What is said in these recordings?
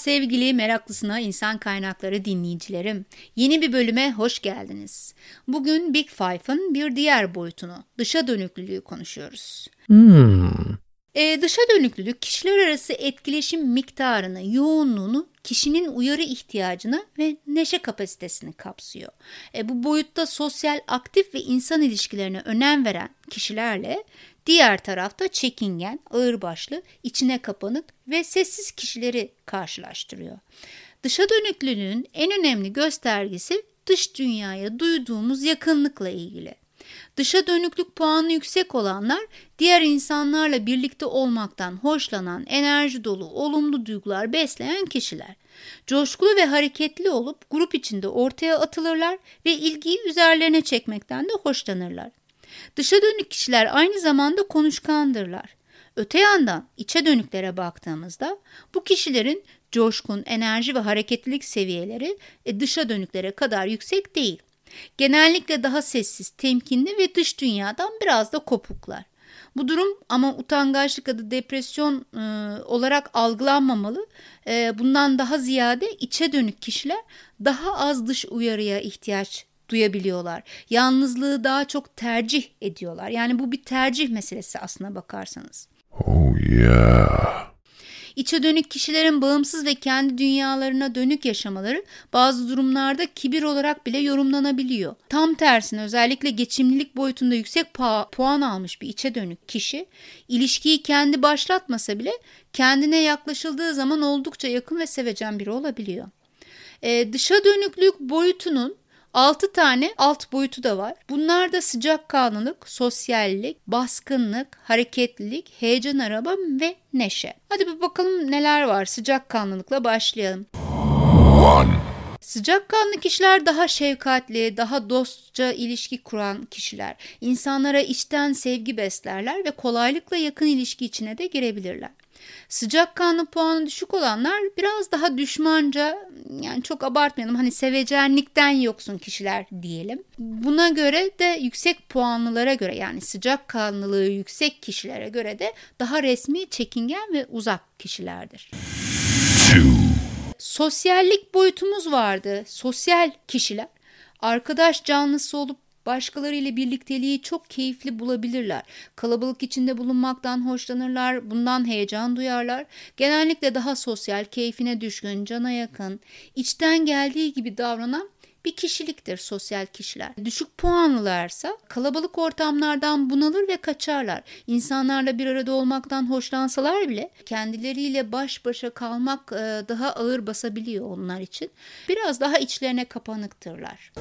sevgili meraklısına insan kaynakları dinleyicilerim. Yeni bir bölüme hoş geldiniz. Bugün Big Five'ın bir diğer boyutunu, dışa dönüklülüğü konuşuyoruz. Hmm. E, dışa dönüklülük kişiler arası etkileşim miktarını, yoğunluğunu, kişinin uyarı ihtiyacını ve neşe kapasitesini kapsıyor. E, bu boyutta sosyal, aktif ve insan ilişkilerine önem veren kişilerle diğer tarafta çekingen, ağırbaşlı, içine kapanık ve sessiz kişileri karşılaştırıyor. Dışa dönüklülüğün en önemli göstergesi dış dünyaya duyduğumuz yakınlıkla ilgili. Dışa dönüklük puanı yüksek olanlar diğer insanlarla birlikte olmaktan hoşlanan, enerji dolu, olumlu duygular besleyen kişiler. Coşkulu ve hareketli olup grup içinde ortaya atılırlar ve ilgiyi üzerlerine çekmekten de hoşlanırlar. Dışa dönük kişiler aynı zamanda konuşkandırlar. Öte yandan içe dönüklere baktığımızda bu kişilerin coşkun, enerji ve hareketlilik seviyeleri e, dışa dönüklere kadar yüksek değil. Genellikle daha sessiz, temkinli ve dış dünyadan biraz da kopuklar. Bu durum ama utangaçlık adı depresyon e, olarak algılanmamalı. E, bundan daha ziyade içe dönük kişiler daha az dış uyarıya ihtiyaç duyabiliyorlar. Yalnızlığı daha çok tercih ediyorlar. Yani bu bir tercih meselesi aslına bakarsanız. Oh yeah. İçe dönük kişilerin bağımsız ve kendi dünyalarına dönük yaşamaları bazı durumlarda kibir olarak bile yorumlanabiliyor. Tam tersine özellikle geçimlilik boyutunda yüksek puan almış bir içe dönük kişi ilişkiyi kendi başlatmasa bile kendine yaklaşıldığı zaman oldukça yakın ve sevecen biri olabiliyor. Ee, dışa dönüklük boyutunun 6 tane alt boyutu da var. Bunlar da sıcakkanlılık, sosyallik, baskınlık, hareketlilik, heyecan araba ve neşe. Hadi bir bakalım neler var. Sıcakkanlılıkla başlayalım. One. Sıcakkanlı kişiler daha şefkatli, daha dostça ilişki kuran kişiler. İnsanlara içten sevgi beslerler ve kolaylıkla yakın ilişki içine de girebilirler. Sıcakkanlı puanı düşük olanlar biraz daha düşmanca yani çok abartmayalım hani sevecenlikten yoksun kişiler diyelim. Buna göre de yüksek puanlılara göre yani sıcakkanlılığı yüksek kişilere göre de daha resmi, çekingen ve uzak kişilerdir. Sosyallik boyutumuz vardı. Sosyal kişiler arkadaş canlısı olup Başkalarıyla birlikteliği çok keyifli bulabilirler. Kalabalık içinde bulunmaktan hoşlanırlar, bundan heyecan duyarlar. Genellikle daha sosyal, keyfine düşkün, cana yakın, içten geldiği gibi davranan bir kişiliktir sosyal kişiler. Düşük puanlılarsa kalabalık ortamlardan bunalır ve kaçarlar. İnsanlarla bir arada olmaktan hoşlansalar bile kendileriyle baş başa kalmak daha ağır basabiliyor onlar için. Biraz daha içlerine kapanıktırlar.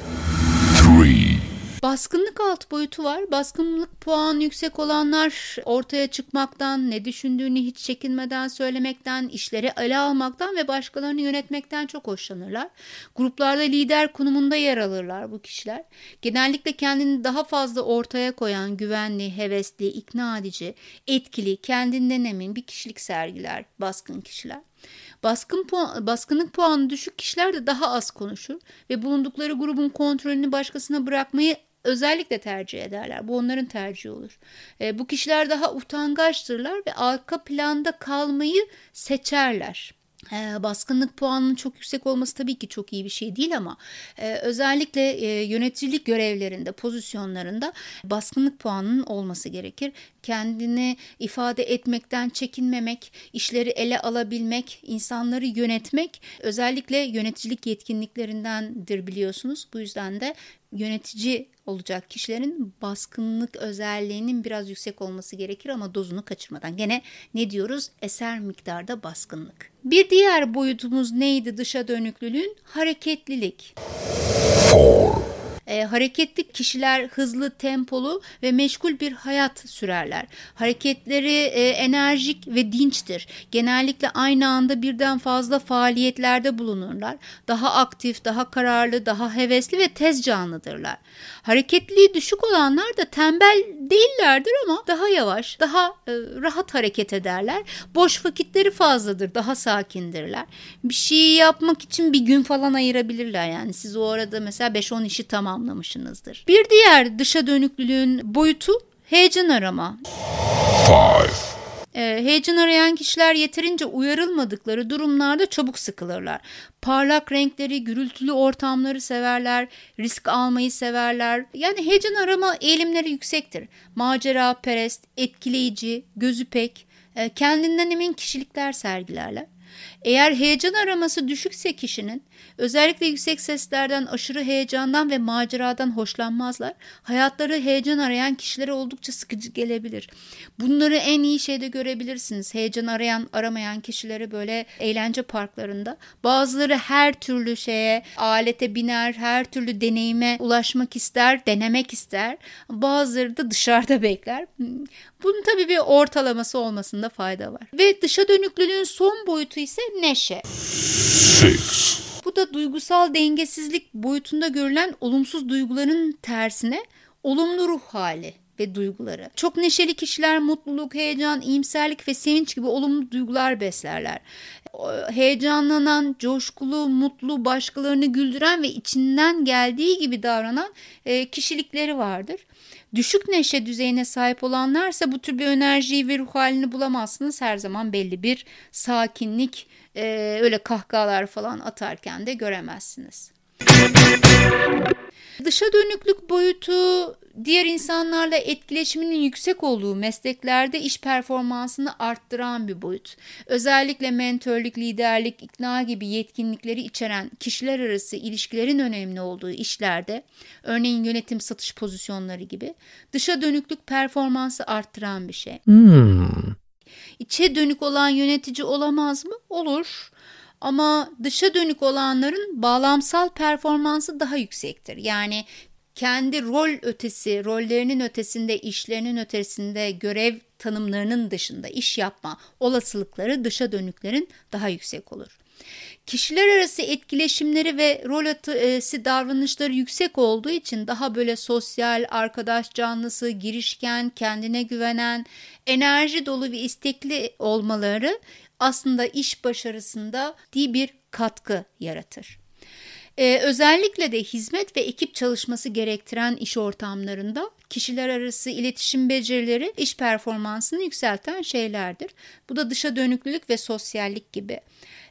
Baskınlık alt boyutu var. Baskınlık puan yüksek olanlar ortaya çıkmaktan, ne düşündüğünü hiç çekinmeden söylemekten, işleri ele almaktan ve başkalarını yönetmekten çok hoşlanırlar. Gruplarda lider konumunda yer alırlar bu kişiler. Genellikle kendini daha fazla ortaya koyan, güvenli, hevesli, ikna edici, etkili, kendinden emin bir kişilik sergiler baskın kişiler. Baskın puan, baskınlık puanı düşük kişiler de daha az konuşur ve bulundukları grubun kontrolünü başkasına bırakmayı özellikle tercih ederler. Bu onların tercihi olur. E, bu kişiler daha utangaçtırlar ve arka planda kalmayı seçerler. E, baskınlık puanının çok yüksek olması tabii ki çok iyi bir şey değil ama e, özellikle e, yöneticilik görevlerinde, pozisyonlarında baskınlık puanının olması gerekir. Kendini ifade etmekten çekinmemek, işleri ele alabilmek, insanları yönetmek özellikle yöneticilik yetkinliklerindendir biliyorsunuz. Bu yüzden de yönetici olacak kişilerin baskınlık özelliğinin biraz yüksek olması gerekir ama dozunu kaçırmadan. Gene ne diyoruz? Eser miktarda baskınlık. Bir diğer boyutumuz neydi dışa dönüklülüğün? Hareketlilik. Four. E, hareketli kişiler hızlı, tempolu ve meşgul bir hayat sürerler. Hareketleri e, enerjik ve dinçtir. Genellikle aynı anda birden fazla faaliyetlerde bulunurlar. Daha aktif, daha kararlı, daha hevesli ve tez canlıdırlar. Hareketliliği düşük olanlar da tembel değillerdir ama daha yavaş, daha e, rahat hareket ederler. Boş vakitleri fazladır, daha sakindirler. Bir şeyi yapmak için bir gün falan ayırabilirler yani. Siz o arada mesela 5-10 işi tamamlamışsınızdır. Bir diğer dışa dönüklülüğün boyutu heyecan arama. Five. E, heyecan arayan kişiler yeterince uyarılmadıkları durumlarda çabuk sıkılırlar. Parlak renkleri, gürültülü ortamları severler, risk almayı severler. Yani heyecan arama eğilimleri yüksektir. Macera perest, etkileyici, gözü pek, e, kendinden emin kişilikler sergilerler. Eğer heyecan araması düşükse kişinin özellikle yüksek seslerden, aşırı heyecandan ve maceradan hoşlanmazlar. Hayatları heyecan arayan kişilere oldukça sıkıcı gelebilir. Bunları en iyi şeyde görebilirsiniz. Heyecan arayan, aramayan kişileri böyle eğlence parklarında. Bazıları her türlü şeye, alete biner, her türlü deneyime ulaşmak ister, denemek ister. Bazıları da dışarıda bekler. Bunun tabii bir ortalaması olmasında fayda var. Ve dışa dönüklülüğün son boyutu ise neşe. six, Bu da duygusal dengesizlik boyutunda görülen olumsuz duyguların tersine olumlu ruh hali ve duyguları. Çok neşeli kişiler mutluluk, heyecan, iyimserlik ve sevinç gibi olumlu duygular beslerler. Heyecanlanan, coşkulu, mutlu, başkalarını güldüren ve içinden geldiği gibi davranan e, kişilikleri vardır. Düşük neşe düzeyine sahip olanlarsa bu tür bir enerjiyi ve ruh halini bulamazsınız. Her zaman belli bir sakinlik, e, öyle kahkahalar falan atarken de göremezsiniz. Dışa dönüklük boyutu diğer insanlarla etkileşiminin yüksek olduğu mesleklerde iş performansını arttıran bir boyut. Özellikle mentörlük, liderlik, ikna gibi yetkinlikleri içeren kişiler arası ilişkilerin önemli olduğu işlerde, örneğin yönetim satış pozisyonları gibi dışa dönüklük performansı arttıran bir şey. İçe dönük olan yönetici olamaz mı? Olur. Ama dışa dönük olanların bağlamsal performansı daha yüksektir. Yani kendi rol ötesi, rollerinin ötesinde, işlerinin ötesinde, görev tanımlarının dışında iş yapma olasılıkları dışa dönüklerin daha yüksek olur. Kişiler arası etkileşimleri ve rol ötesi davranışları yüksek olduğu için daha böyle sosyal, arkadaş canlısı, girişken, kendine güvenen, enerji dolu ve istekli olmaları aslında iş başarısında ciddi bir katkı yaratır. Ee, özellikle de hizmet ve ekip çalışması gerektiren iş ortamlarında kişiler arası iletişim becerileri iş performansını yükselten şeylerdir. Bu da dışa dönüklülük ve sosyallik gibi.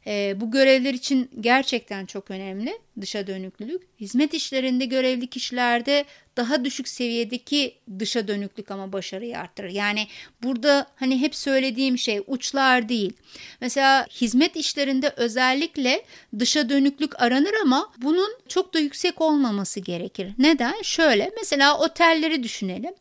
Ee, bu görevler için gerçekten çok önemli dışa dönüklülük. Hizmet işlerinde görevli kişilerde daha düşük seviyedeki dışa dönüklük ama başarıyı arttırır. Yani burada hani hep söylediğim şey uçlar değil. Mesela hizmet işlerinde özellikle dışa dönüklük aranır ama bunun çok da yüksek olmaması gerekir. Neden? Şöyle mesela otelleri düşünelim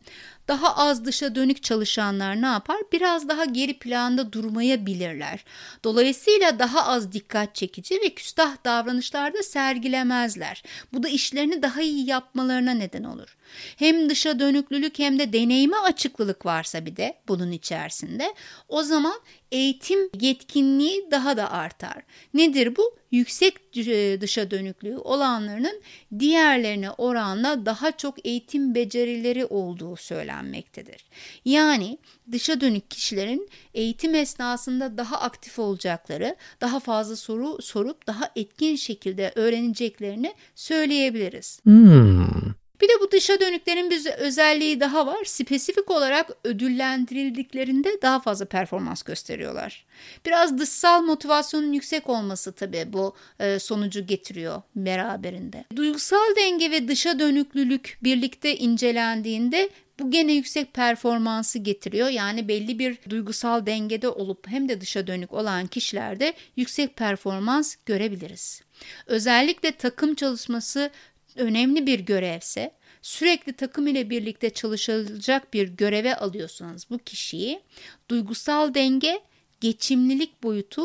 daha az dışa dönük çalışanlar ne yapar? Biraz daha geri planda durmayabilirler. Dolayısıyla daha az dikkat çekici ve küstah davranışlarda sergilemezler. Bu da işlerini daha iyi yapmalarına neden olur. Hem dışa dönüklülük hem de deneyime açıklılık varsa bir de bunun içerisinde o zaman eğitim yetkinliği daha da artar. Nedir bu? Yüksek dışa dönüklüğü olanlarının diğerlerine oranla daha çok eğitim becerileri olduğu söylenmektedir. Yani dışa dönük kişilerin eğitim esnasında daha aktif olacakları, daha fazla soru sorup daha etkin şekilde öğreneceklerini söyleyebiliriz. Bir de bu dışa dönüklerin bir özelliği daha var. Spesifik olarak ödüllendirildiklerinde daha fazla performans gösteriyorlar. Biraz dışsal motivasyonun yüksek olması tabii bu e, sonucu getiriyor beraberinde. Duygusal denge ve dışa dönüklülük birlikte incelendiğinde bu gene yüksek performansı getiriyor. Yani belli bir duygusal dengede olup hem de dışa dönük olan kişilerde yüksek performans görebiliriz. Özellikle takım çalışması önemli bir görevse sürekli takım ile birlikte çalışılacak bir göreve alıyorsanız bu kişiyi duygusal denge, geçimlilik boyutu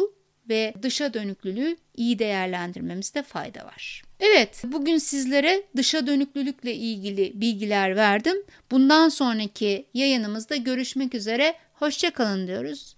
ve dışa dönüklülüğü iyi değerlendirmemizde fayda var. Evet, bugün sizlere dışa dönüklülükle ilgili bilgiler verdim. Bundan sonraki yayınımızda görüşmek üzere. Hoşçakalın diyoruz.